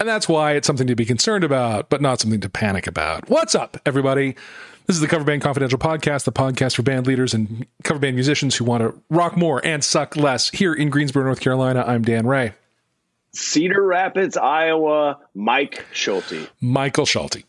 And that's why it's something to be concerned about, but not something to panic about. What's up, everybody? This is the Cover Band Confidential podcast, the podcast for band leaders and cover band musicians who want to rock more and suck less. Here in Greensboro, North Carolina, I'm Dan Ray. Cedar Rapids, Iowa, Mike Schulte. Michael Schulte.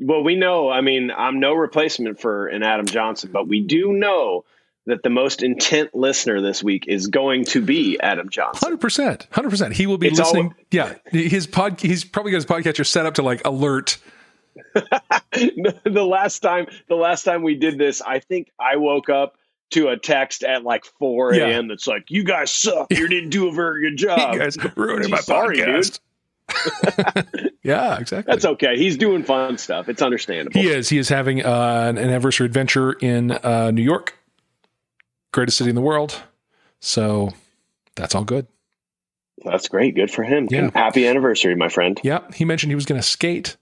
Well, we know, I mean, I'm no replacement for an Adam Johnson, but we do know that the most intent listener this week is going to be Adam Johnson. Hundred percent, hundred percent. He will be It's listening. all- yeah, his pod. He's probably got his podcatcher set up to like alert. the last time the last time we did this, I think I woke up to a text at like 4 Yeah. a.m. that's like, You guys suck. You didn't do a very good job. you guys ruining my sorry, podcast. yeah, exactly. That's okay. He's doing fun stuff. It's understandable. He is. He is having uh, an anniversary adventure in uh, New York, greatest city in the world. So that's all good. That's great. Good for him. Yeah. Happy anniversary, my friend. Yeah, he mentioned he was going to skate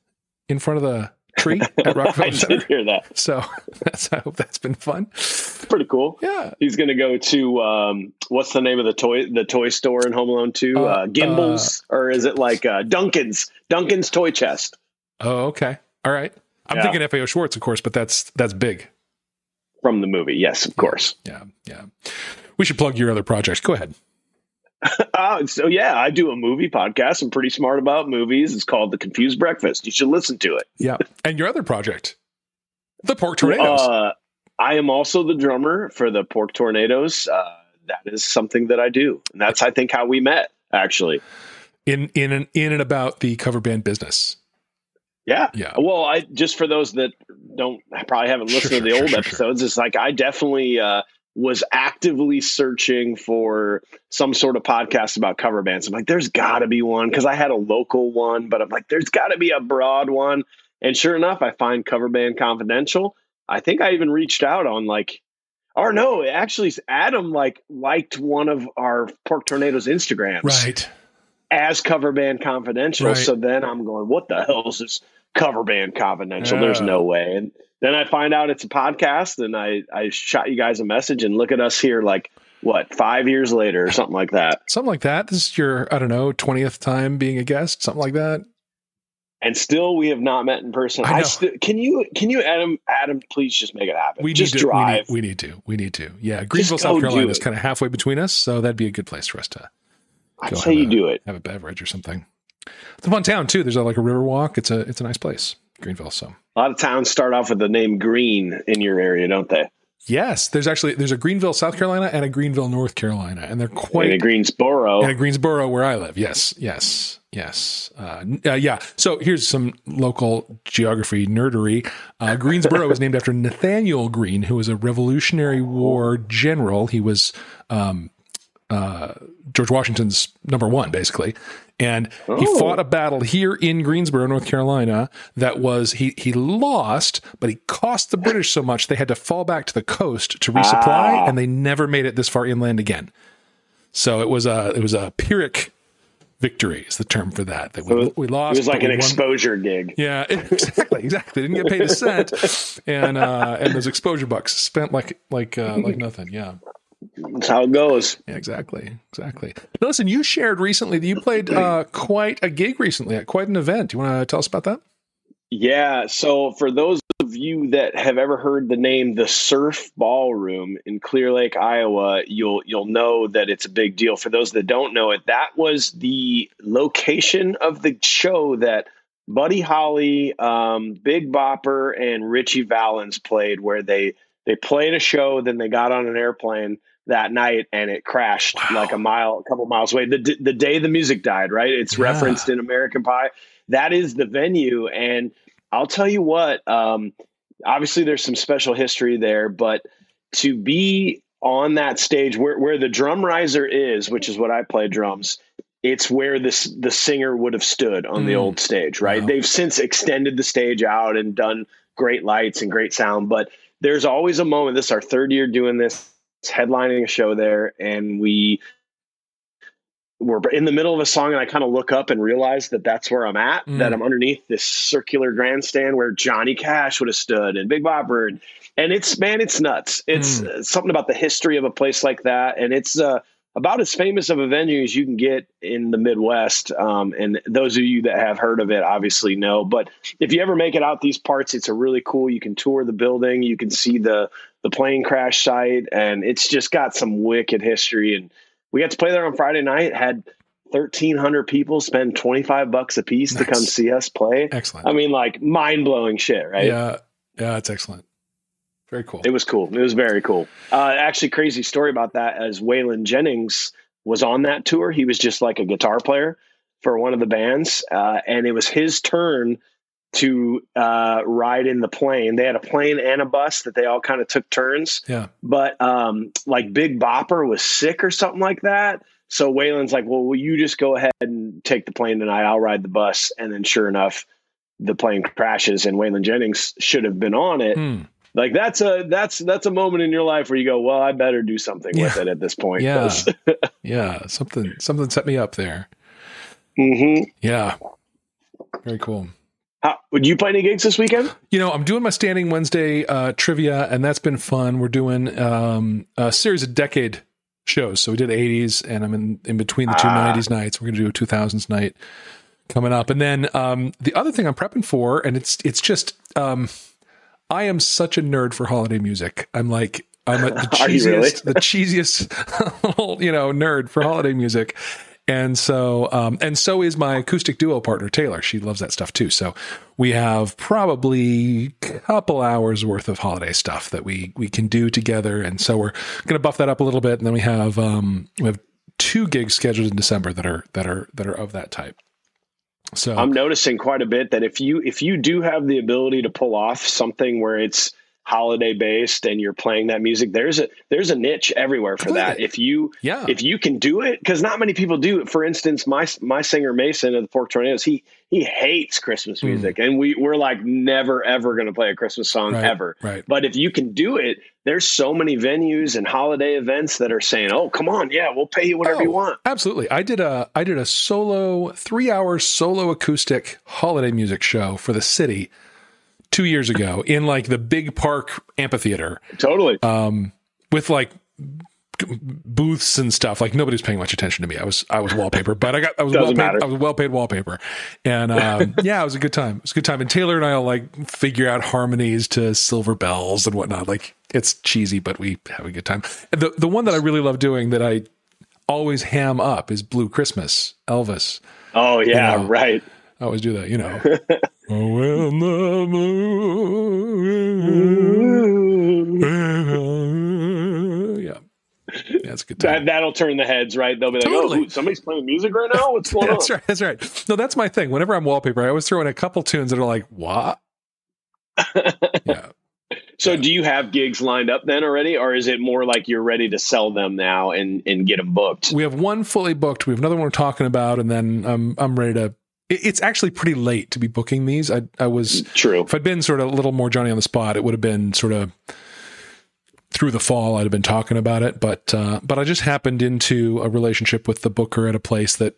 in front of the tree at I Rockefeller did hear that. So that's, I hope that's been fun. Pretty cool. Yeah. He's going to go to um, what's the name of the toy the toy store in Home Alone Two? Uh, Uh, Gimbels, or is it like uh, Duncan's Duncan's Toy Chest Oh, okay. All right. I'm Yeah. thinking FAO Schwarz, of course, but that's that's big. From the movie? Yes, of course. Yeah, yeah. We should plug your other projects. Go ahead. Uh, so yeah, I do a movie podcast. I'm pretty smart about movies. It's called The Confused Breakfast. You should listen to it. Yeah, and your other project, the Pork Tornadoes. Uh, I am also the drummer for the Pork Tornadoes. Uh, that is something that I do, and that's I think how we met. Actually, in in and in and about the cover band business. Yeah, Yeah. Well, I just for those that don't probably haven't listened Sure, to the sure, old sure, episodes, it's like I definitely uh, was actively searching for some sort of podcast about cover bands. I'm like, there's got to be one because I had a local one, but I'm like, there's got to be a broad one. And sure enough, I find Cover Band Confidential. I think I even reached out on like, or no, actually, Adam like liked one of our Pork Tornadoes Instagrams Right. as Cover Band Confidential. Right. So then I'm going, what the hell is this Cover Band Confidential? There's no oh. way. And then I find out it's a podcast, and I I shot you guys a message, and look at us here, like what five years later or something like that. Something like that. This is your, I don't know, 20th time being a guest, something like that. And still, we have not met in person. I I, sti- can you can you Adam Adam please just make it happen. We just need to, drive. We need, we need to. We need to. Yeah. Greenville, South Carolina is kind of halfway between us. So that'd be a good place for us to I'd say you a- do it. have a beverage or something. It's a fun town too. There's a, like a river walk. It's a, it's a nice place. Greenville. So A lot of towns start off with the name Green in your area, don't they? yes, there's actually, there's a Greenville, South Carolina and a Greenville, North Carolina. And they're quite, a Greensboro. and a Greensboro where I live. Yes, yes, yes. Uh, uh, yeah. So here's some local geography nerdery. Uh, Greensboro is named after Nathaniel Greene, who was a Revolutionary War general. He was um, uh, George Washington's number one, basically. And he Oh. fought a battle here in Greensboro, North Carolina, that was he he lost, but he cost the British so much they had to fall back to the coast to resupply, Ah. and they never made it this far inland again. So it was a it was a Pyrrhic victory is the term for that. That we, we lost. it was like an exposure gig. Yeah, exactly, exactly. Didn't get paid a cent, and uh, and those exposure bucks spent like like uh, like nothing. Yeah, That's how it goes. yeah, exactly, exactly. Now, listen, you shared recently that you played uh, quite a gig recently at quite an event. Do you want to tell us about that? Yeah. So for those of you that have ever heard the name the Surf Ballroom in Clear Lake, Iowa, you'll you'll know that it's a big deal. For those that don't know it, that was the location of the show that Buddy Holly, um, Big Bopper, and Ritchie Valens played, where they they played a show, then they got on an airplane that night and it crashed Wow. like a mile, a couple miles away. The the day the music died, right? It's Yeah. referenced in American Pie. That is the venue, and I'll tell you what. Um, obviously, there's some special history there, but to be on that stage where where the drum riser is, which is what I play drums, it's where this the singer would have stood on the Mm. old stage, right? Wow. They've since extended the stage out and done great lights and great sound, but there's always a moment. This is our third year doing this, headlining a show there, and we we're in the middle of a song, and I kind of look up and realize that that's where I'm at. Mm. That I'm underneath this circular grandstand where Johnny Cash would have stood and Big Bopper, and, and it's man, it's nuts. It's Mm. uh, something about the history of a place like that, and it's uh, about as famous of a venue as you can get in the Midwest. Um, and those of you that have heard of it obviously know. But if you ever make it out these parts, it's a really cool. You can tour the building, you can see the the plane crash site, and it's just got some wicked history. And we got to play there on Friday night. Had 1300 people spend 25 bucks a piece nice. to come see us play. Excellent. I mean, like mind blowing shit, right? Yeah. Yeah. It's excellent. Very cool. It was cool. It was very cool. Uh, actually, crazy story about that as Waylon Jennings was on that tour. He was just like a guitar player for one of the bands. Uh, and it was his turn to uh, ride in the plane. They had a plane and a bus that they all kind of took turns. Yeah. But um, like Big Bopper was sick or something like that. So Waylon's like, well, will you just go ahead and take the plane tonight? I'll ride the bus. And then sure enough, the plane crashes and Waylon Jennings should have been on it. Hmm. Like that's a that's that's a moment in your life where you go, well, I better do something yeah. with it at this point. Yeah, yeah, something something set me up there. Mm-hmm. Yeah, very cool. How, would you play any gigs this weekend? You know, I'm doing my standing Wednesday uh, trivia, and that's been fun. We're doing um, a series of decade shows. So we did 80s, and I'm in, in between the two ah. 90s nights. We're going to do a 2000s night coming up. And then um, the other thing I'm prepping for, and it's it's just um, I am such a nerd for holiday music. I'm like I'm a, the cheesiest, really? the cheesiest, you know, nerd for holiday music. And so, um, and so is my acoustic duo partner, Taylor. She loves that stuff too. So we have probably a couple hours worth of holiday stuff that we, we can do together. And so we're going to buff that up a little bit. And then we have, um, we have two gigs scheduled in December that are, that are, that are of that type. So I'm noticing quite a bit that if you, if you do have the ability to pull off something where it's, holiday based and you're playing that music there's a there's a niche everywhere for that. If you yeah. if you can do it because not many people do. It for instance my my singer mason of the pork tornadoes he he hates christmas hmm. music. Mm. and we we're like never ever going to play a christmas song right, ever. right. But if you can do it there's so many venues and holiday events that are saying oh come on yeah we'll pay you whatever oh, you want. absolutely. I did a i did a solo three hour solo acoustic holiday music show for the city two years ago in like the big park amphitheater. Totally. Um, with like booths and stuff. Like nobody's paying much attention to me. I was I was wallpaper, but I got I was well paid. I was well paid wallpaper, and um, yeah, it was a good time. It was a good time. And Taylor and I'll like figure out harmonies to Silver Bells and whatnot. Like it's cheesy, but we have a good time. The the one that I really love doing that I always ham up is Blue Christmas, Elvis. Oh yeah, you know, right. I always do that, you know. when the moon, yeah, yeah, it's good. Time. That that'll turn the heads, right? They'll be like, oh, totally. "Oh, somebody's playing music right now. What's going that's on?" Right, that's right. No, that's my thing. Whenever I'm wallpaper, I always throw in a couple tunes that are like, "What?" yeah. So, do you have gigs lined up then already, or is it more like you're ready to sell them now and and get them booked? We have one fully booked. We have another one we're talking about, and then I'm I'm ready to it's actually pretty late to be booking these. I I was true. If I'd been sort of a little more Johnny on the spot, it would have been sort of through the fall. I'd have been talking about it, but uh, but I just happened into a relationship with the booker at a place that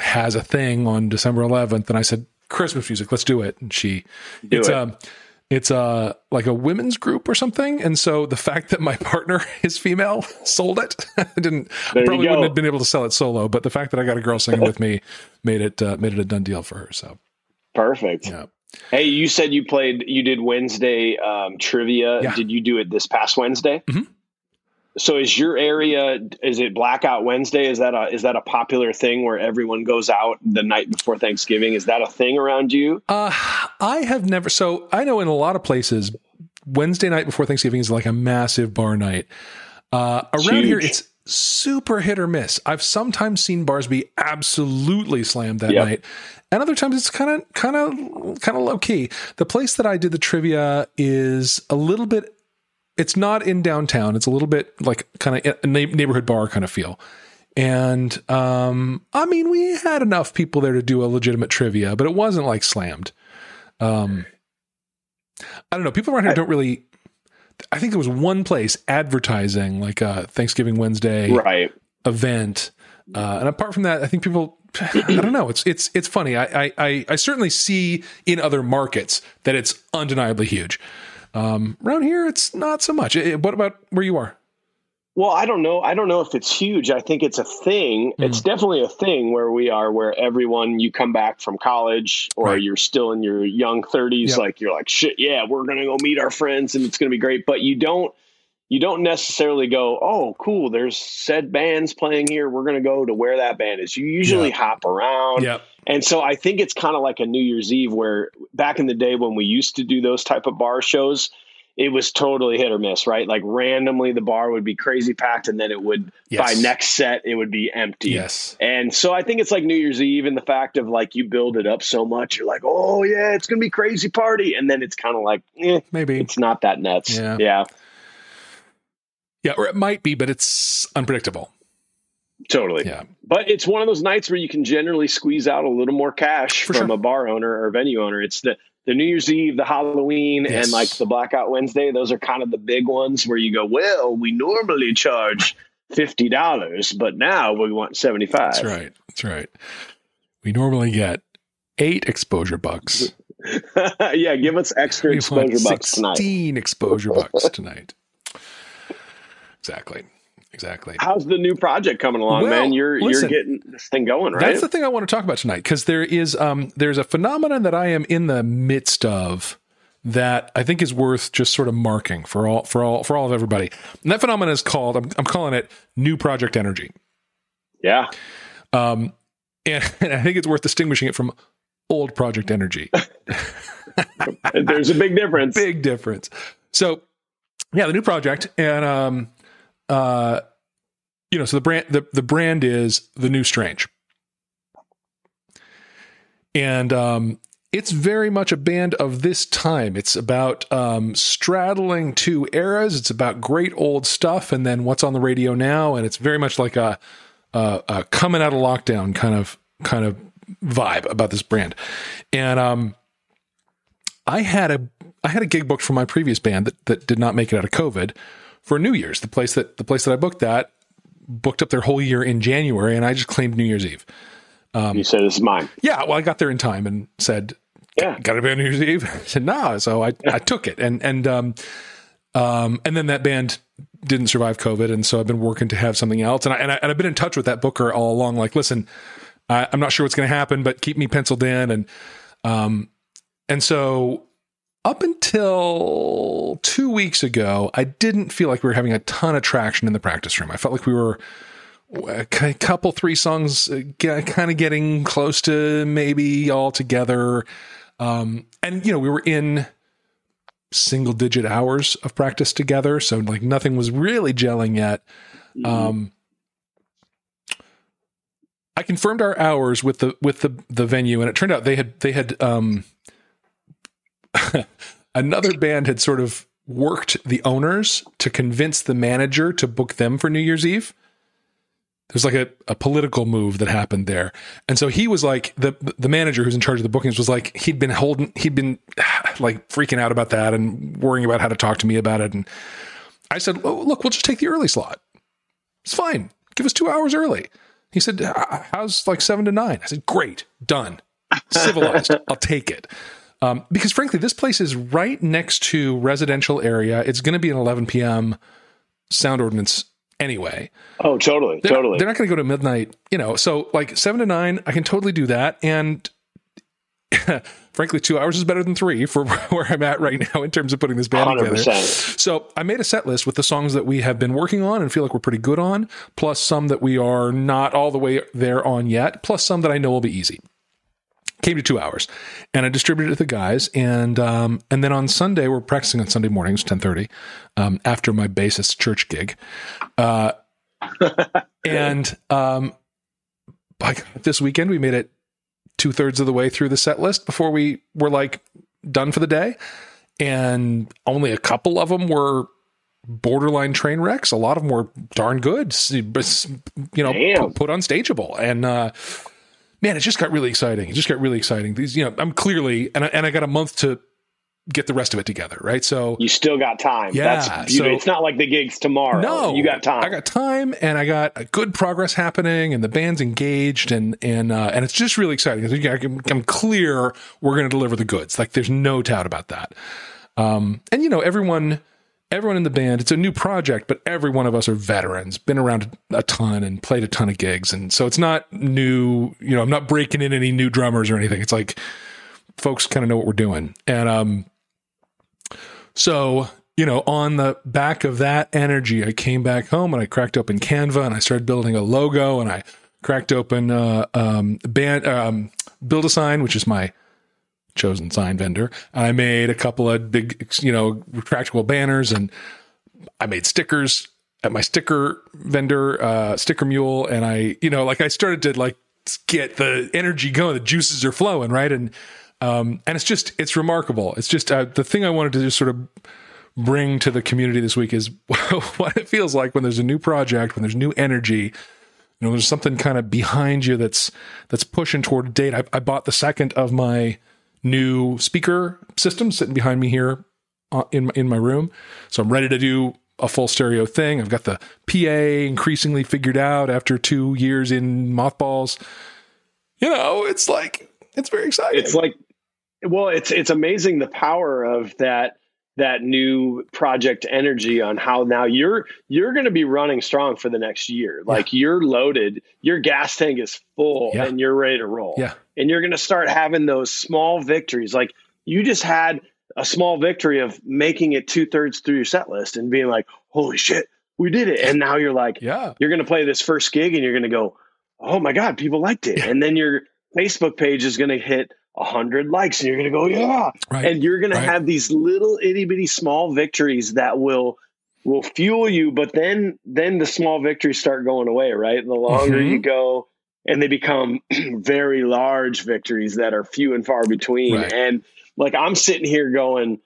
has a thing on December 11th, and I said Christmas music, let's do it. And she, do it's it. um it's a like a women's group or something. And so the fact that my partner is female sold it. I didn't there probably wouldn't have been able to sell it solo, but the fact that I got a girl singing with me made it uh, made it a done deal for her. So perfect. Yeah. Hey, you said you played you did Wednesday um, trivia. Yeah. Did you do it this past Wednesday? Mm-hmm. So is your area is it Blackout Wednesday? Is that a is that a popular thing where everyone goes out the night before Thanksgiving? Is that a thing around you? Uh, I have never. So I know in a lot of places, Wednesday night before Thanksgiving is like a massive bar night. Uh, around Huge. here, it's super hit or miss. I've sometimes seen bars be absolutely slammed that Yep. night, and other times it's kind of kind of kind of low key. The place that I did the trivia is a little bit. It's not in downtown. It's a little bit like kind of a neighborhood bar kind of feel. And um, I mean, we had enough people there to do a legitimate trivia, but it wasn't like slammed. Um, I don't know. People around here don't really. I think there was one place advertising like a Thanksgiving Wednesday Right. event, uh, and apart from that, I think people. I don't know. It's it's it's funny. I, I I I certainly see in other markets that it's undeniably huge. Um, around here, it's not so much. Eh, what about where you are? Well, I don't know. I don't know if it's huge. I think it's a thing. Mm. It's definitely a thing where we are, where everyone you come back from college or right. you're still in your young 30s, yep. like you're like, shit, yeah, we're gonna go meet our friends and it's gonna be great. But you don't you don't necessarily go, oh, cool, there's said bands playing here. We're gonna go to where that band is. You usually yep. hop around. Yep. And so I think it's kind of like a New Year's Eve where back in the day when we used to do those type of bar shows, it was totally hit or miss, right? Like randomly the bar would be crazy packed and then it would yes. by next set it would be empty. Yes. And so I think it's like New Year's Eve and the fact of like you build it up so much, you're like, oh yeah, it's gonna be crazy party. And then it's kind of like, eh, maybe it's not that nuts. Yeah. Yeah. Yeah, or it might be, but it's unpredictable. Totally. Yeah. But it's one of those nights where you can generally squeeze out a little more cash For from sure. a bar owner or venue owner. It's the the New Year's Eve, the Halloween, yes. and like the Blackout Wednesday, those are kind of the big ones where you go, well, we normally charge fifty dollars, but now we want seventy five. That's right. That's right. We normally get eight exposure bucks. yeah, give us extra we exposure bucks tonight. Sixteen exposure bucks tonight. Exactly. Exactly. How's the new project coming along, well, man? You're listen, you're getting this thing going, right? That's the thing I want to talk about tonight because there is um there's a phenomenon that I am in the midst of that I think is worth just sort of marking for all for all for all of everybody. And that phenomenon is called I'm, I'm calling it new project energy. Yeah. Um, and, and I think it's worth distinguishing it from old project energy. There's a big difference. Big difference. So, yeah, the new project, and um, uh, you know, so the brand the, the brand is the new strange. And um, it's very much a band of this time. It's about um, straddling two eras. It's about great old stuff, and then what's on the radio now. And it's very much like a, a, a coming out of lockdown kind of kind of vibe about this brand. And um, I had a I had a gig booked from my previous band that that did not make it out of COVID, for New Year's. The place that the place that I booked that booked up their whole year in January, and I just claimed New Year's Eve. Um, you said this is mine. Yeah, well, I got there in time and said, "Yeah, got to be on New Year's Eve." I said, "No," so I I took it, and and um, um, and then that band didn't survive COVID, and so I've been working to have something else, and I and, I, and I've been in touch with that booker all along. Like, listen, I, I'm not sure what's going to happen, but keep me penciled in, and um, and so up until two weeks ago, I didn't feel like we were having a ton of traction in the practice room. I felt like we were a couple, three songs uh, kind of getting close to maybe all together. Um, and, you know, we were in single digit hours of practice together. So, like, nothing was really gelling yet. Mm-hmm. Um, I confirmed our hours with the with the the venue, and it turned out they had they had um, another band had sort of worked the owners to convince the manager to book them for New Year's Eve. There's like a, a political move that happened there. And so he was like the the manager who's in charge of the bookings was like he'd been holding he'd been like freaking out about that and worrying about how to talk to me about it. And I said, oh, look, we'll just take the early slot. It's fine. Give us two hours early. He said, how's like seven to nine? I said, great, done. Civilized. I'll take it. Um, because frankly, this place is right next to residential area. It's going to be an 11 p.m. sound ordinance anyway. Oh, totally, they're totally. Not, they're not going to go to midnight, you know. So like seven to nine, I can totally do that. And frankly, two hours is better than three for where I'm at right now in terms of putting this band 100%. together. So I made a set list with the songs that we have been working on and feel like we're pretty good on, plus some that we are not all the way there on yet, plus some that I know will be easy came to two hours. And i distributed it to the guys. And um, and then on sunday we're practicing on sunday mornings 10.30 um, after my bassist church gig. Uh, and um, by this weekend we made it two-thirds of the way through the set list before we were like done for the day. And only a couple of them were borderline train wrecks. A lot of them were darn good. You know put on stageable. And uh, man, it just got really exciting. It just got really exciting. These, you know, I'm clearly, and I, and I got a month to get the rest of it together, right? So you still got time. Yeah. That's so, it's not like the gigs tomorrow. No, you got time. I got time, and I got a good progress happening, and the band's engaged, and and uh, and it's just really exciting. I'm clear we're going to deliver the goods. Like there's no doubt about that. Um, and you know, everyone everyone in the band, it's a new project, but every one of us are veterans, been around a ton and played a ton of gigs. And so it's not new, you know, I'm not breaking in any new drummers or anything. It's like folks kind of know what we're doing. And um so, you know, on the back of that energy, I came back home and I cracked open Canva and I started building a logo and I cracked open uh um band um build a sign, which is my chosen sign vendor. I made a couple of big, you know, retractable banners and I made stickers at my sticker vendor, uh, Sticker Mule. And I, you know, like I started to like get the energy going, the juices are flowing, right? And, um, and it's just, it's remarkable. It's just, uh, the thing I wanted to just sort of bring to the community this week is what it feels like when there's a new project, when there's new energy, you know, there's something kind of behind you that's, that's pushing toward a date. I, I bought the second of my, new speaker system sitting behind me here uh, in in my room. So I'm ready to do a full stereo thing. I've got the PA increasingly figured out after two years in mothballs. You know, it's like it's very exciting. It's like, well, it's it's amazing the power of that that new project energy on how now you're you're going to be running strong for the next year. Like yeah. you're loaded, your gas tank is full, yeah. and you're ready to roll. Yeah and you're going to start having those small victories. Like you just had a small victory of making it two thirds through your set list and being like, holy shit, we did it. And now you're like, yeah, you're going to play this first gig and you're going to go, oh my God, people liked it. Yeah. And then your Facebook page is going to hit a hundred likes and you're going to go, yeah. Right. And you're going right. to have these little itty bitty small victories that will, will fuel you. But then, then the small victories start going away, right? And the longer mm-hmm. you go, and they become very large victories that are few and far between. Right. And like I'm sitting here going,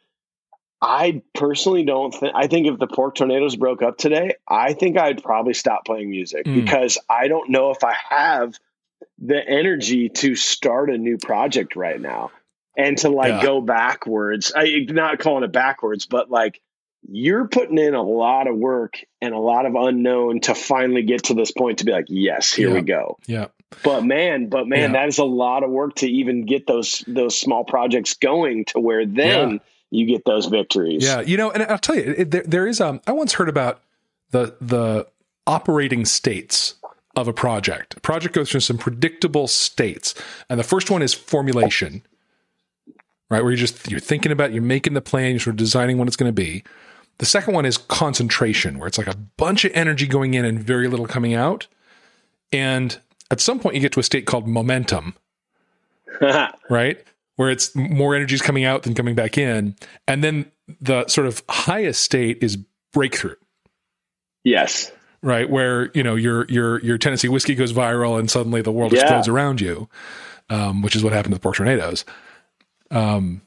I personally don't think I think if the pork tornadoes broke up today, I think I'd probably stop playing music mm. because I don't know if I have the energy to start a new project right now and to like yeah. go backwards. I not calling it backwards, but like you're putting in a lot of work and a lot of unknown to finally get to this point to be like, yes, here yeah. we go. Yeah. But man, but man, yeah. that is a lot of work to even get those those small projects going to where then you get those victories. Yeah, you know, and I'll tell you, it, there, there is um I once heard about the the operating states of a project. A project goes through some predictable states, and the first one is formulation, right? Where you're just you're thinking about, you're making the plan, you're sort of designing what it's going to be. The second one is concentration, where it's like a bunch of energy going in and very little coming out. And at some point, you get to a state called momentum, right? Where it's more energy is coming out than coming back in. And then the sort of highest state is breakthrough. Yes. Right. Where, you know, your, your, your Tennessee whiskey goes viral and suddenly the world yeah. explodes around you, um, which is what happened with pork tornadoes. Um,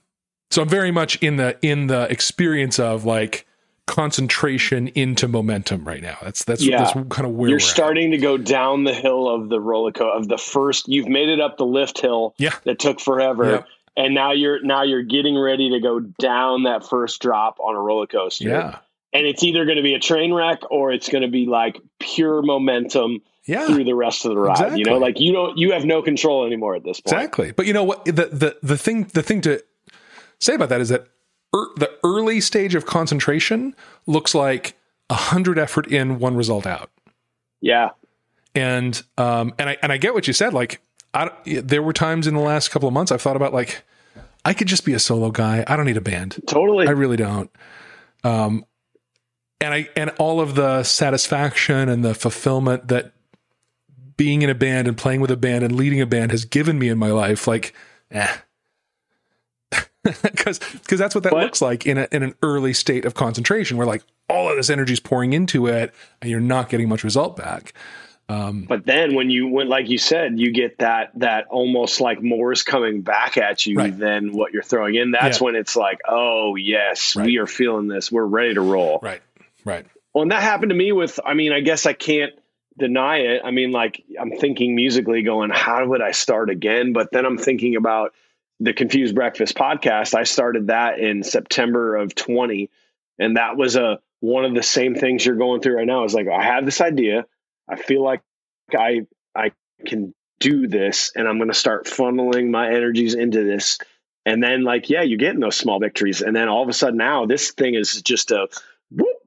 so I'm very much in the, in the experience of like, concentration into momentum right now. That's that's, yeah. that's kind of where you're starting at. to go down the hill of the roller coaster of the first. You've made it up the lift hill. Yeah. that took forever. Yeah. And now you're now you're getting ready to go down that first drop on a roller coaster. Yeah. And it's either going to be a train wreck or it's going to be like pure momentum yeah. through the rest of the ride. Exactly. You know, like you don't you have no control anymore at this point. Exactly. But you know what the the the thing the thing to say about that is that er, the early stage of concentration looks like a hundred effort in, one result out. Yeah. And um and I and I get what you said. Like I there were times in the last couple of months I've thought about like I could just be a solo guy. I don't need a band. Totally. I really don't. Um and I and all of the satisfaction and the fulfillment that being in a band and playing with a band and leading a band has given me in my life, like, eh, because because that's what that but, looks like in a, in an early state of concentration where like all of this energy is pouring into it and you're not getting much result back um, but then when you went like you said you get that that almost like more is coming back at you right. than what you're throwing in that's yeah. when it's like oh yes right. we are feeling this we're ready to roll right right well and that happened to me with i mean i guess i can't deny it i mean like i'm thinking musically going how would i start again but then i'm thinking about the Confused Breakfast podcast. I started that in September of 20. And that was a one of the same things you're going through right now. Is like I have this idea. I feel like I I can do this and I'm gonna start funneling my energies into this. And then like, yeah, you're getting those small victories. And then all of a sudden now this thing is just a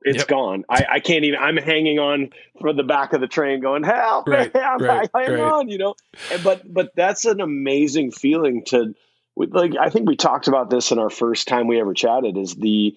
it's Yep. gone. I, I can't even. I'm hanging on for the back of the train, going, "Help! Right, I'm right, hang right. on!" You know. And, but but that's an amazing feeling to. Like I think we talked about this in our first time we ever chatted. Is the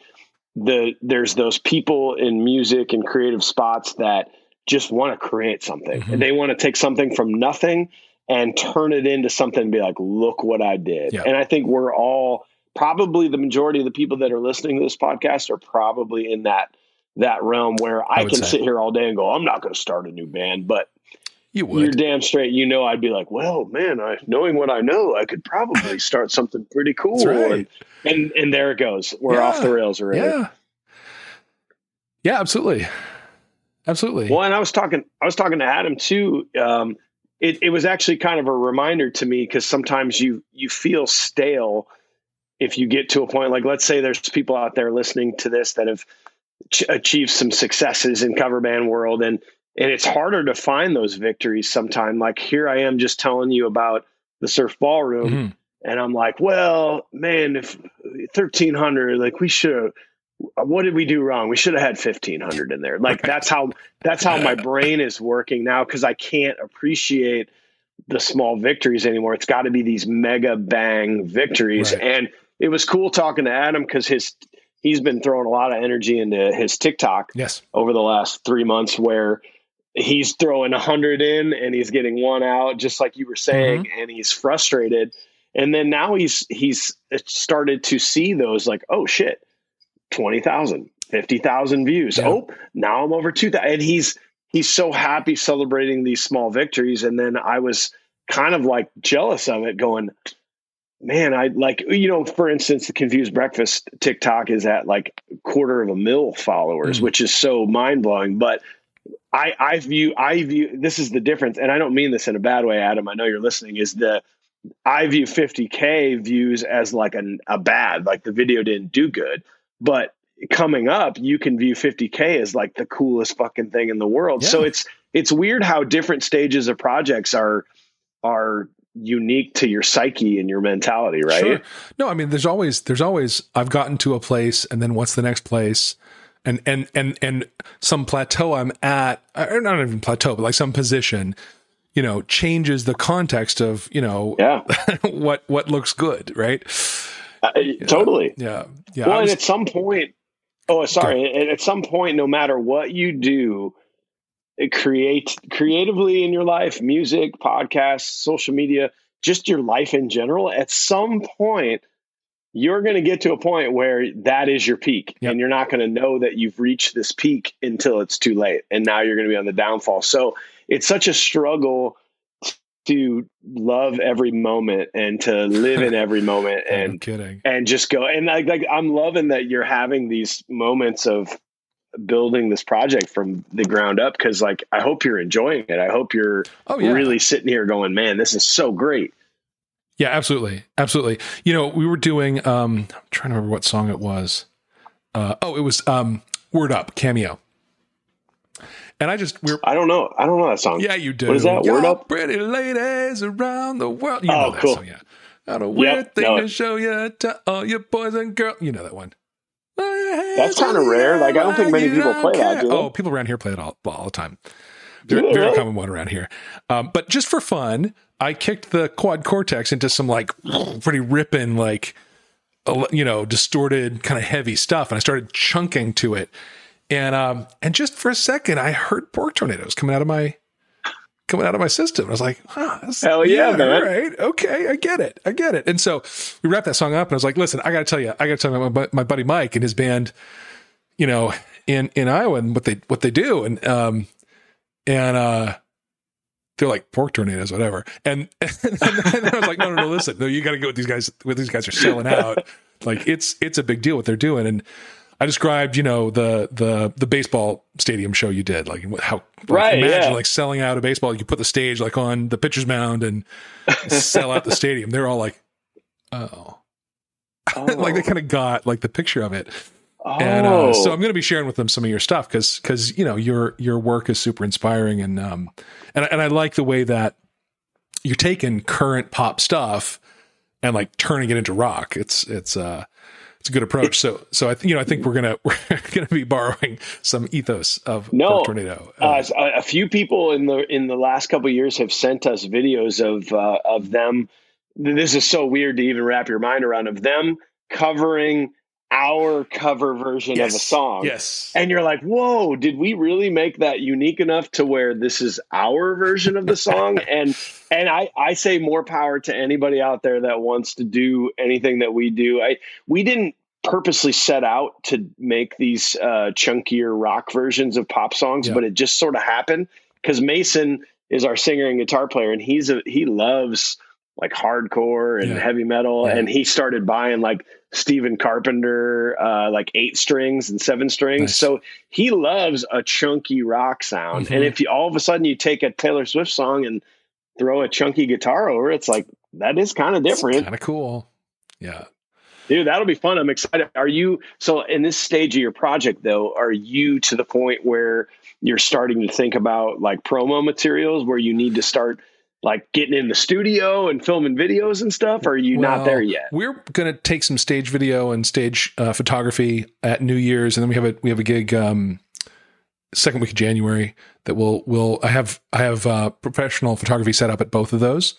the there's those people in music and creative spots that just want to create something. Mhm. And they want to take something from nothing and turn it into something and be like, look what I did. Yeah. And I think we're all probably the majority of the people that are listening to this podcast are probably in that that realm where I, I can say. sit here all day and go, I'm not going to start a new band, but You you're damn straight. You know, I'd be like, well, man, I knowing what I know, I could probably start something pretty cool. Right. And, and and there it goes. We're Yeah. off the rails already. Yeah. Yeah, absolutely. Absolutely. Well, and I was talking, I was talking to Adam too. Um, it, it was actually kind of a reminder to me because sometimes you you feel stale if you get to a point like, let's say there's people out there listening to this that have ch- achieved some successes in cover band world, and and it's harder to find those victories sometime. Like here, I am just telling you about the surf ballroom, Mhm. and I'm like, well, man, if 1300, like we should what did we do wrong? We should have had 1500 in there. Like that's how that's how my brain is working now cuz I can't appreciate the small victories anymore. It's got to be these mega bang victories. Right. And it was cool talking to Adam cuz his he's been throwing a lot of energy into his TikTok Yes. over the last 3 months where he's throwing a 100 in and he's getting one out just like you were saying mm-hmm. and he's frustrated and then now he's he's uh, started to see those like oh shit 20,000 50,000 views Yeah. oh now I'm over 2,000 and he's he's so happy celebrating these small victories and then I was kind of like jealous of it going man I like you know for instance the confused breakfast TikTok is at like quarter of a mil followers Mm. which is so mind-blowing but I, I view I view this is the difference, and I don't mean this in a bad way, Adam. I know you're listening. Is the I view 50k views as like an, a bad, like the video didn't do good, but coming up, you can view 50k as like the coolest fucking thing in the world. So it's it's weird how different stages of projects are are unique to your psyche and your mentality, right? Sure. No, I mean, there's always, there's always, I've gotten to a place and then what's the next place? And, and, and, and some plateau I'm at, or not even plateau, but like some position, you know, changes the context of, you know, Yeah, what, what looks good. Right. Uh, totally. Yeah. Yeah. well, I and at some point, oh, sorry, and at some point, no matter what you do, create creatively in your life, music, podcasts, social media, just your life in general. At some point, you're going to get to a point where that is your peak, Yep. and you're not going to know that you've reached this peak until it's too late, and now you're going to be on the downfall. So it's such a struggle to love every moment and to live in every moment and no and kidding. and just go and like like I'm loving that you're having these moments of building this project from the ground up because like I hope you're enjoying it. I hope you're Oh yeah. really sitting here going, man, this is so great. Yeah, absolutely. Absolutely. You know, we were doing um I'm trying to remember what song it was. Uh oh, it was um Word Up Cameo. And I just we're I don't know. I don't know that song. yeah, you do. What is that? Word Up? Pretty ladies around the world. You know Oh, that cool. song, yeah. Got a weird Yep, thing to show you to all your boys and girls. You know that one. That's kinda rare. Like, I don't think many people play that, do? Oh, people around here play it all, all the time. Very, Do they very common one around here. Um, but just for fun, I kicked the quad cortex into some like pretty ripping, like, you know, distorted kind of heavy stuff. And I started chunking to it. And, um, and just for a second, I heard pork tornadoes coming out of my, coming out of my system. I was like, huh, Hell yeah, man. All right. Okay. I get it. I get it. And so we wrapped that song up and I was like, listen, I got to tell you, I got to tell you about my, my buddy Mike and his band, you know, in, in Iowa and what they, what they do. And, um, and, uh, they're like pork tornadoes, whatever. And, and, then I was like, no, no, no, listen, no, you got to get with these guys, what these guys are selling out. Like it's, it's a big deal what they're doing. And I described, you know, the, the, the baseball stadium show you did, like how, like, Right, imagine yeah. like selling out a baseball, you put the stage like on the pitcher's mound and sell out the stadium. They're all like, oh, like they kind of got like the picture of it. oh. And uh, so I'm going to be sharing with them some of your stuff because because you know your your work is super inspiring and um and and I like the way that you're taking current pop stuff and like turning it into rock. It's it's uh it's a good approach. So, so I think you know, I think we're gonna we're gonna be borrowing some ethos of no tornado. Uh, a, a few people in the in the last couple years have sent us videos of uh, of them. This is so weird to even wrap your mind around of them covering our cover version yes, of a song. Yes. And you're like, whoa, did we really make that unique enough to where this is our version of the song? and and I, I say more power to anybody out there that wants to do anything that we do. I we didn't purposely set out to make these uh, chunkier rock versions of pop songs, yeah. but it just sort of happened because Mason is our singer and guitar player, and he's a he loves like hardcore and yeah. heavy metal, yeah. and he started buying like Stephen Carpenter, uh, like eight strings and seven strings. Nice. So he loves a chunky rock sound. Mm-hmm. And if you all of a sudden you take a Taylor Swift song and throw a chunky guitar over, it's like that is kind of different. Kind of cool. Yeah. Dude, that'll be fun. I'm excited. Are you so in this stage of your project though, are you to the point where you're starting to think about like promo materials where you need to start like getting in the studio and filming videos and stuff? Or are you well, not there yet? We're going to take some stage video and stage uh, photography at New Year's, and then we have a we have a gig um, second week of January that will will I have I have uh, professional photography set up at both of those.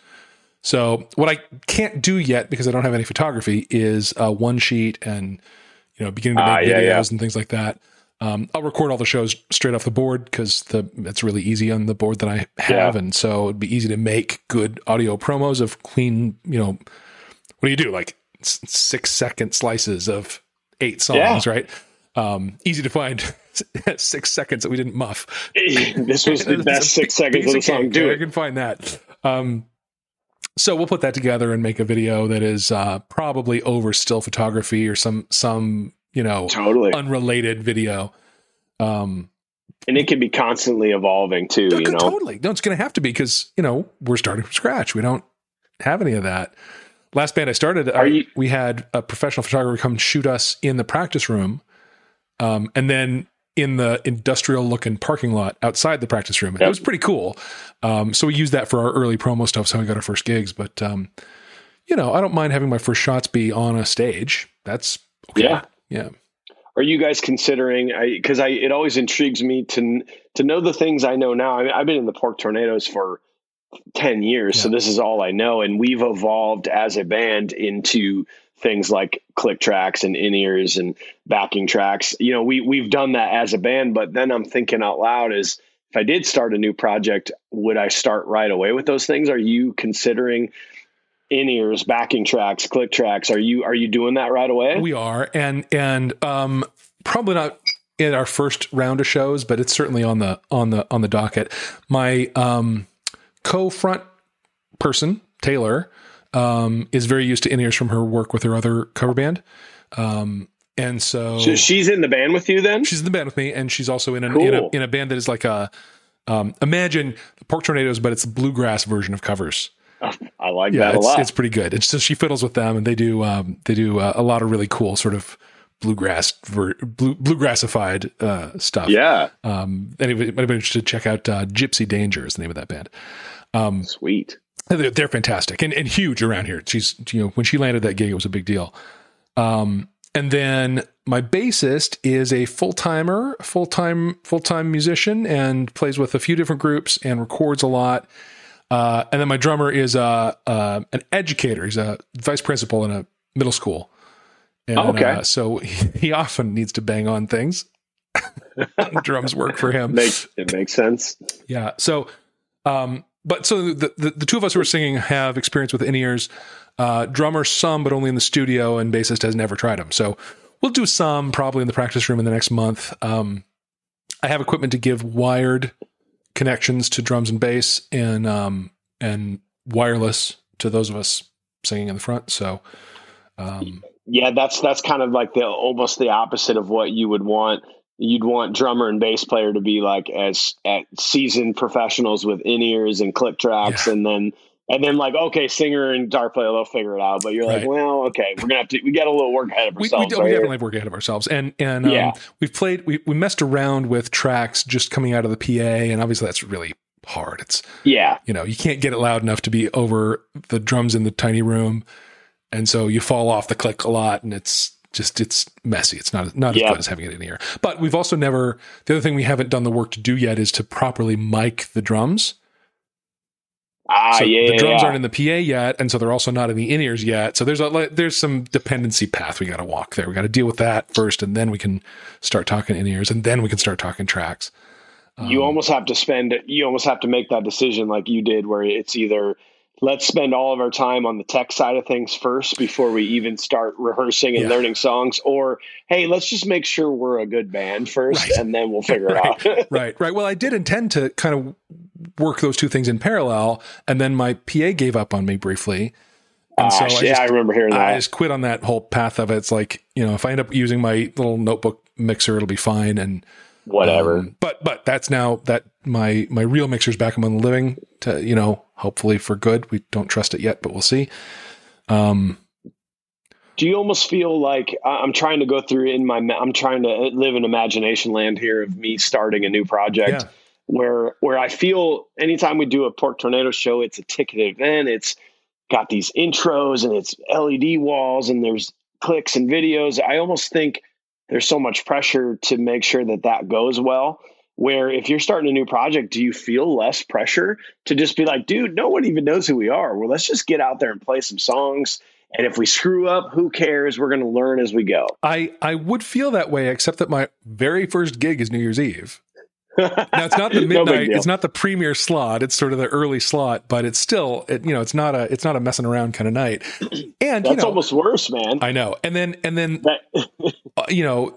So what I can't do yet because I don't have any photography is uh, one sheet and you know beginning to make uh, yeah, videos yeah. and things like that. Um, I'll record all the shows straight off the board because the it's really easy on the board that I have, yeah. and so it'd be easy to make good audio promos of clean. You know, what do you do? Like six second slices of eight songs, yeah. right? Um, easy to find six seconds that we didn't muff. this was the best six seconds of the song. Do it. I can find that. Um, so we'll put that together and make a video that is uh, probably over still photography or some some you know, totally unrelated video. Um, and it can be constantly evolving too, you know. Totally. No, it's going to have to be because you know we're starting from scratch. We don't have any of that. Last band I started, I, you, we had a professional photographer come shoot us in the practice room, um, and then in the industrial looking parking lot outside the practice room. Yep. It was pretty cool. Um, so we used that for our early promo stuff. So we got our first gigs. But um, you know, I don't mind having my first shots be on a stage. That's okay. Yeah. Yeah. Are you guys considering? Because I, I, it always intrigues me to to know the things I know now. I mean, I've been in the pork tornadoes for ten years, yeah. so this is all I know, and we've evolved as a band into things like click tracks and in ears and backing tracks. You know, we we've done that as a band, but then I'm thinking out loud is if I did start a new project, would I start right away with those things? Are you considering in ears, backing tracks, click tracks. Are you are you doing that right away? We are, and and um, probably not in our first round of shows, but it's certainly on the on the on the docket. My um, co-front person Taylor um, is very used to in ears from her work with her other cover band. Um, and so, so, she's in the band with you then? She's in the band with me, and she's also in, an, cool. in, a, in a band that is like a um, imagine the Pork Tornadoes, but it's a bluegrass version of covers. Like yeah, that a lot. It's pretty good. And so she fiddles with them, and they do um, they do uh, a lot of really cool sort of bluegrass ver- blue, bluegrassified uh, stuff. Yeah. Um, anybody be interested, check out uh, Gypsy Danger is the name of that band. Um, Sweet. They're, they're, fantastic and, and huge around here. She's you know when she landed that gig, it was a big deal. Um, and then my bassist is a full timer, full time full time musician, and plays with a few different groups and records a lot uh, and then my drummer is uh, uh, an educator. He's a vice principal in a middle school. And, oh, okay. Uh, so he, he, often needs to bang on things. Drums work for him. Makes, it makes sense. Yeah. So, um, but so the, the, the two of us who are singing have experience with in ears. Uh, drummer some, but only in the studio, and bassist has never tried them. So we'll do some probably in the practice room in the next month. Um, I have equipment to give wired connections to drums and bass and um, and wireless to those of us singing in the front. So um, yeah, that's that's kind of like the almost the opposite of what you would want. You'd want drummer and bass player to be like as at seasoned professionals with in ears and click tracks, yeah. and then and then like okay, singer and guitar player they'll figure it out. But you're right. like, well, okay, we're gonna have to. We got a little work ahead of ourselves. We, we, right we definitely have work ahead of ourselves, and and um, yeah. we've played. We we messed around with tracks just coming out of the PA, and obviously that's really hard. It's yeah, you know, you can't get it loud enough to be over the drums in the tiny room, and so you fall off the click a lot, and it's just it's messy. It's not not Yeah. as good as having it in here. But we've also never. The other thing we haven't done the work to do yet is to properly mic the drums. Ah, So yeah, the drums yeah. aren't in the PA yet, and so they're also not in the in ears yet. So there's a there's some dependency path we got to walk there. We got to deal with that first, and then we can start talking in ears, and then we can start talking tracks. you Um, almost have to spend you almost have to make that decision like you did where it's either let's spend all of our time on the tech side of things first before we even start rehearsing and Yeah. learning songs or hey let's just make sure we're a good band first Right. and then we'll figure it out right, right. Well, I did intend to kind of work those two things in parallel, and then my PA gave up on me briefly, and Ah, so I shit, just, I remember hearing that. I just quit on that whole path of it. It's like you know, if I end up using my little notebook mixer, it'll be fine, and whatever Um, but but that's now that my my real mixer's back among the living to you know hopefully for good. We don't trust it yet, but we'll see. Um, do you almost feel like I- I'm trying to go through in my I'm trying to live in imagination land here of me starting a new project Yeah. where where I feel anytime we do a Pork Tornado show, it's a ticketed event. It's got these intros and it's LED walls and there's clicks and videos. I almost think there's so much pressure to make sure that that goes well. Where if you're starting a new project, do you feel less pressure to just be like, dude, no one even knows who we are. Well, let's just get out there and play some songs. And if we screw up, who cares? We're going to learn as we go. I I would feel that way, except that my very first gig is New Year's Eve. Now it's not the midnight. deal. it's not the premiere slot. It's sort of the early slot, but it's still it, you know it's not a it's not a messing around kind of night. And That's you know, almost worse, man. I know. And then and then That, uh, you know,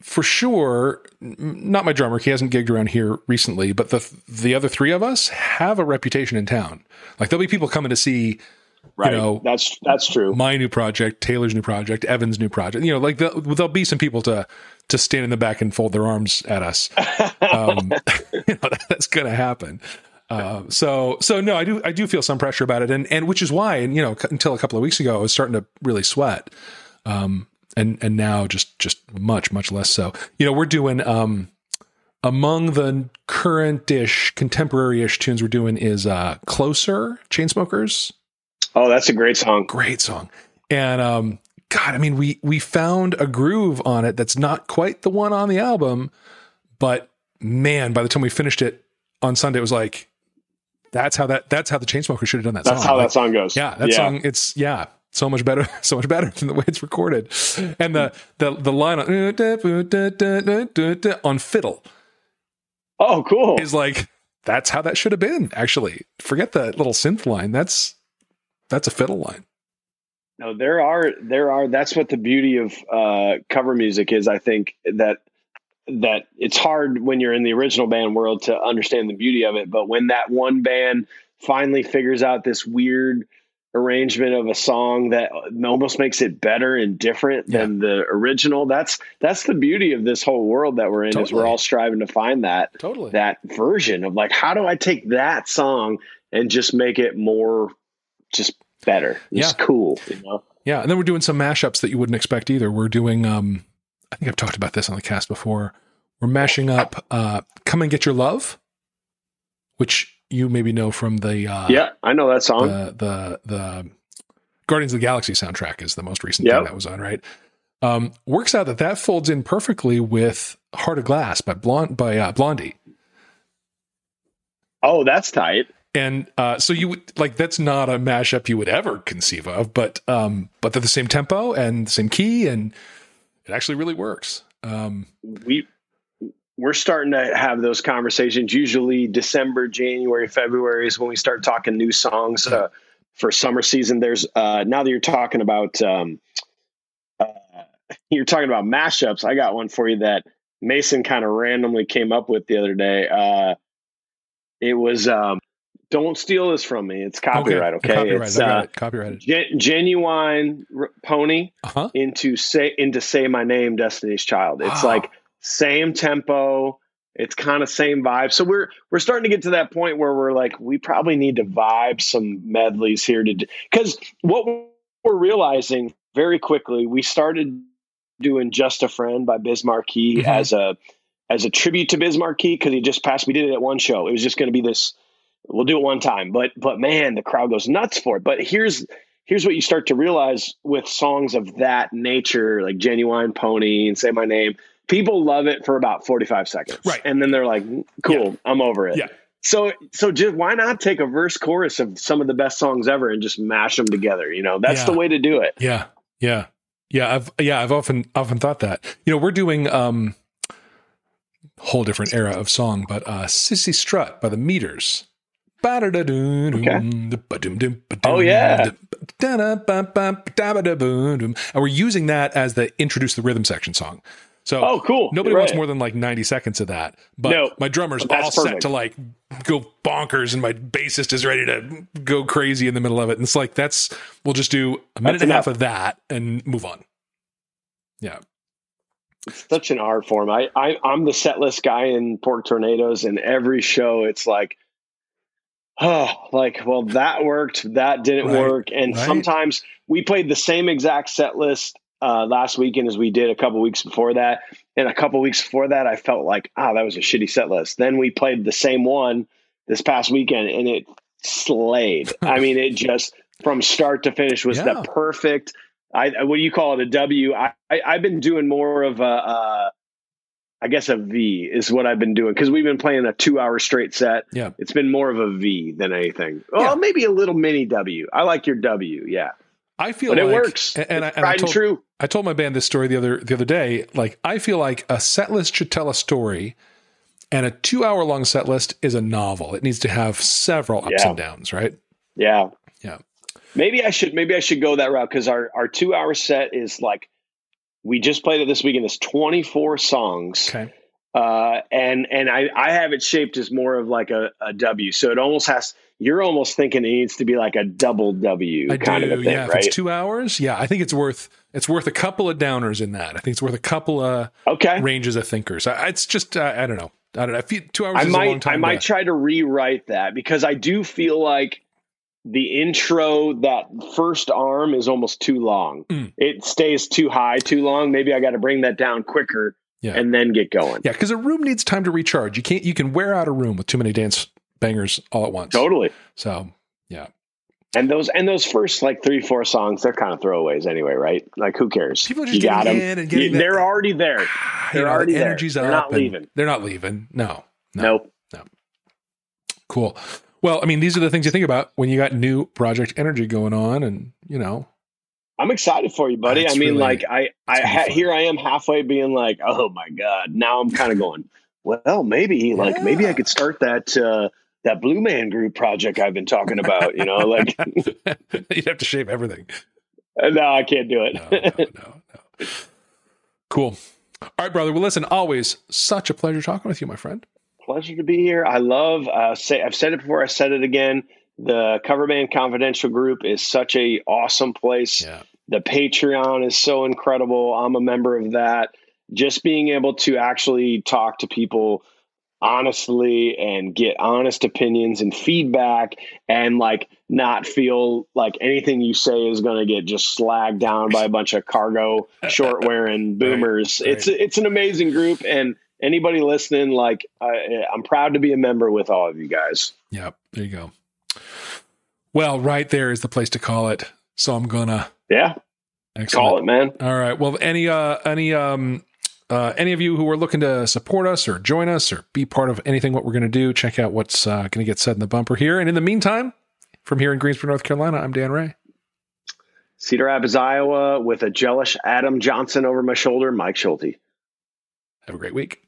for sure, not my drummer. He hasn't gigged around here recently, but the the other three of us have a reputation in town. Like there'll be people coming to see right. know, that's that's true. my new project, Taylor's new project, Evan's new project. You know, like the, there'll be some people to to stand in the back and fold their arms at us. Um, you know, that, that's going to happen. Uh, so so no, I do I do feel some pressure about it, and and which is why, and you know, c- until a couple of weeks ago, I was starting to really sweat, um, and and now just just much much less so. You know, we're doing um, among the current-ish, contemporary-ish tunes we're doing is uh, "Closer" Chainsmokers Oh, that's a great song. great song. And um, God, I mean, we we found a groove on it that's not quite the one on the album, but man, by the time we finished it on Sunday, it was like that's how that that's how the Chainsmokers should have done that That's song. how Like, that song goes. yeah, that song. It's yeah, so much better, so much better than the way it's recorded. And the the the line on, on fiddle Oh, cool. is like that's how that should have been. Actually, forget the little synth line. That's that's a fiddle line. No, there are there are. That's what the beauty of uh, cover music is. I think that that it's hard when you're in the original band world to understand the beauty of it. But when that one band finally figures out this weird arrangement of a song that almost makes it better and different than the original, that's that's the beauty of this whole world that we're in. Is we're all striving to find that Totally. that version of like how do I take that song and just make it more just better, just cool, you know. Yeah, and then we're doing some mashups that you wouldn't expect either. We're doing um I think I've talked about this on the cast before. We're mashing up uh Come and Get Your Love, which you maybe know from the uh Yeah, I know that song. the the the Guardians of the Galaxy soundtrack is the most recent Yep. thing that was on, right? Um works out that that folds in perfectly with Heart of Glass by Blond by uh, Blondie. oh, that's tight. and uh, so you would like that's not a mashup you would ever conceive of, but um, but they're the same tempo and the same key, and it actually really works. Um, We we're starting to have those conversations. Usually, December, January, February is when we start talking new songs uh, for summer season. There's uh, now that you're talking about um, uh, you're talking about mashups. I got one for you that Mason kind of randomly came up with the other day. Uh, it was um, "Don't Steal This From Me." It's copyright. Okay, copyright. it's uh, it. Copyrighted. gen- Ginuwine r- pony. Uh huh. into say into say my name destiny's child it's Wow. like same tempo it's kind of same vibe so we're we're starting to get to that point where we're like we probably need to vibe some medleys here to because what we're realizing very quickly we started doing just a friend by Biz Markie Mhm. as a as a tribute to Biz Markie because he just passed we did it at one show it was just going to be this we'll do it one time but but man the crowd goes nuts for it but here's here's what you start to realize with songs of that nature, like Ginuwine Pony and Say My Name. People love it for about 45 seconds. Right. And then they're like, cool, I'm over it. Yeah. So, so just why not take a verse chorus of some of the best songs ever and just mash them together? You know, that's Yeah. the way to do it. Yeah. Yeah. Yeah. I've yeah, I've often often thought that. You know, we're doing um whole different era of song, but uh Cissy Strut by the Meters. Oh, yeah. And we're using that as the introduce the rhythm section song. So Oh, cool. nobody Right. wants more than like 90 seconds of that. But No, my drummer's all set to like go bonkers and my bassist is ready to go crazy in the middle of it. And it's like, that's, we'll just do a minute That's and a half of that and move on. Yeah. It's such an art form. I, I I'm the set list guy in Pork Tornadoes, and every show it's like, oh, like well that worked, that didn't Right, work, and right. sometimes we played the same exact set list uh, last weekend as we did a couple weeks before that, and a couple weeks before that I felt like ah that was a shitty set list. Then we played the same one this past weekend, and it slayed. I mean, it just from start to finish was Yeah. the perfect. I what do you call it? A W. I, I I've been doing more of a, uh, guess a V is what I've been doing because we've been playing a two hour straight set. Yeah. It's been more of a V than anything. Well, Yeah. maybe a little mini W. I like your W. Yeah, I feel but like, it works. And, and I, and I told, and true. I told my band this story the other the other day. Like I feel like a set list should tell a story, and a two hour long set list is a novel. It needs to have several ups Yeah. and downs, right? Yeah. Yeah. Maybe I should maybe I should go that route because our our two hour set is like we just played it this weekend. It's twenty four songs. Okay. uh, and and I, I have it shaped as more of like a, a W. So it almost has. You're almost thinking it needs to be like a double W I kind do. of a thing, yeah. If it's two hours, yeah, I think it's worth it's worth a couple of downers in that. I think it's worth a couple of okay. ranges of thinkers. I, it's just uh, I don't know. I don't know. Two hours I is a long might time. I might to- try to rewrite that because I do feel like the intro that first arm is almost too long. Mm. It stays too high too long. Maybe I got to bring that down quicker Yeah. and then get going. yeah, because a room needs time to recharge. You can't. You can wear out a room with too many dance bangers all at once. Totally. So yeah. And those and those first like three four songs, they're kind of throwaways anyway, right? Like who cares? People just you got getting 'em. in and getting You- they're already there. They're know, already the there. energy's They're up. not leaving. They're not leaving. No. No. Nope. Cool. Well, I mean, these are the things you think about when you got new project energy going on, and you know, I'm excited for you, buddy. It's I mean, really- like I, I ha- here I am halfway being like, oh my god. Now I'm kind of going, well, maybe like maybe I could start that uh, that Blue Man Group project I've been talking about. You know, like you'd have to shave everything. no, I can't do it. No, no, no, no. Cool. All right, brother. Well, listen. Always such a pleasure talking with you, my friend. Pleasure to be here. I love. Uh, say I've said it before. I said it again. The Cover Band Confidential group is such a awesome place. Yeah. The Patreon is so incredible. I'm a member of that. Just being able to actually talk to people honestly and get honest opinions and feedback and like not feel like anything you say is going to get just slagged down by a bunch of cargo short wearing boomers. right. It's it's an amazing group and anybody listening like I, I'm proud to be a member with all of you guys. Yeah. There you go. Well, right there is the place to call it. So I'm gonna Yeah, excellent. call it, man. All right. Well, any uh any um uh, any of you who are looking to support us or join us or be part of anything what we're going to do, check out what's uh, going to get said in the bumper here. And in the meantime, from here in Greensboro, North Carolina, I'm Dan Ray. Cedar Rapids, Iowa, with a jealous Adam Johnson over my shoulder, Mike Schulte. Have a great week.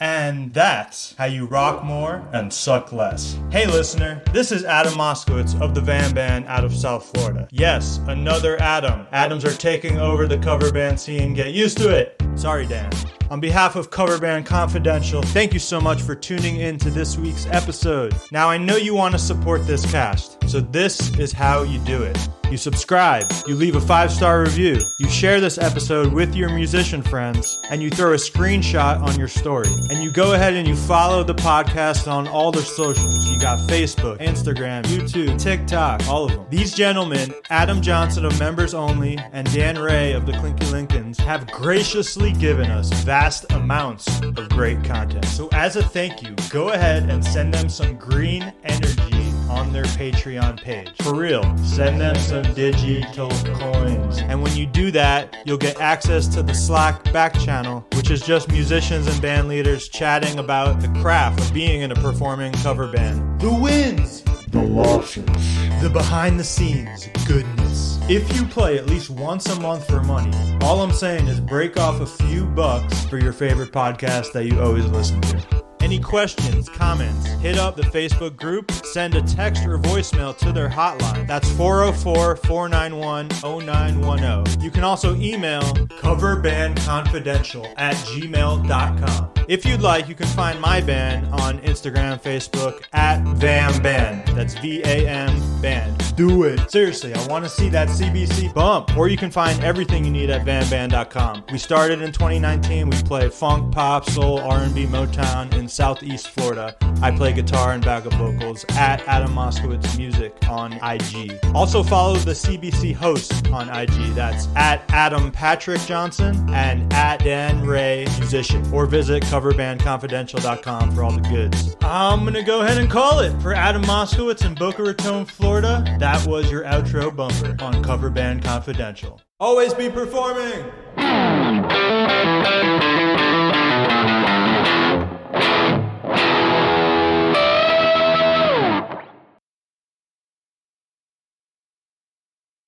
And that's how you rock more and suck less. Hey, listener, this is Adam Moskowitz of the VAM Band out of South Florida. Yes, another Adam. Adams are taking over the cover band scene. Get used to it. Sorry, Dan. On behalf of Cover Band Confidential, thank you so much for tuning in to this week's episode. Now, I know you want to support this cast, so this is how you do it. You subscribe, you leave a five star review, you share this episode with your musician friends, and you throw a screenshot on your story. And you go ahead and you follow the podcast on all their socials. You got Facebook, Instagram, YouTube, TikTok, all of them. These gentlemen, Adam Johnson of Members Only and Dan Ray of the Clinky Lincolns, have graciously given us vast amounts of great content. So, as a thank you, go ahead and send them some green energy on their Patreon page. For real, send them some digital coins. And when you do that, you'll get access to the Slack back channel, which is just musicians and band leaders chatting about the craft of being in a performing cover band. The wins! The losses. The behind the scenes goodness. If you play at least once a month for money, all I'm saying is break off a few bucks for your favorite podcast that you always listen to. Any questions, comments, hit up the Facebook group, send a text or voicemail to their hotline. That's 404 491 0910. You can also email coverbandconfidential at gmail.com. If you'd like, you can find my band on Instagram, Facebook at VAM Band. That's V A M Band. Do it. Seriously, I want to see that CBC bump. Or you can find everything you need at VAMBand.com. We started in 2019. We play funk, pop, soul, R&B, Motown in Southeast Florida. I play guitar and backup vocals at Adam Moskowitz Music on IG. Also follow the CBC host on IG. That's at Adam Patrick Johnson and at Dan Ray Musician. Or visit coverbandconfidential.com for all the goods. I'm gonna go ahead and call it for Adam Moskowitz in Boca Raton, Florida. That was your outro bumper on Cover Band Confidential. Always be performing.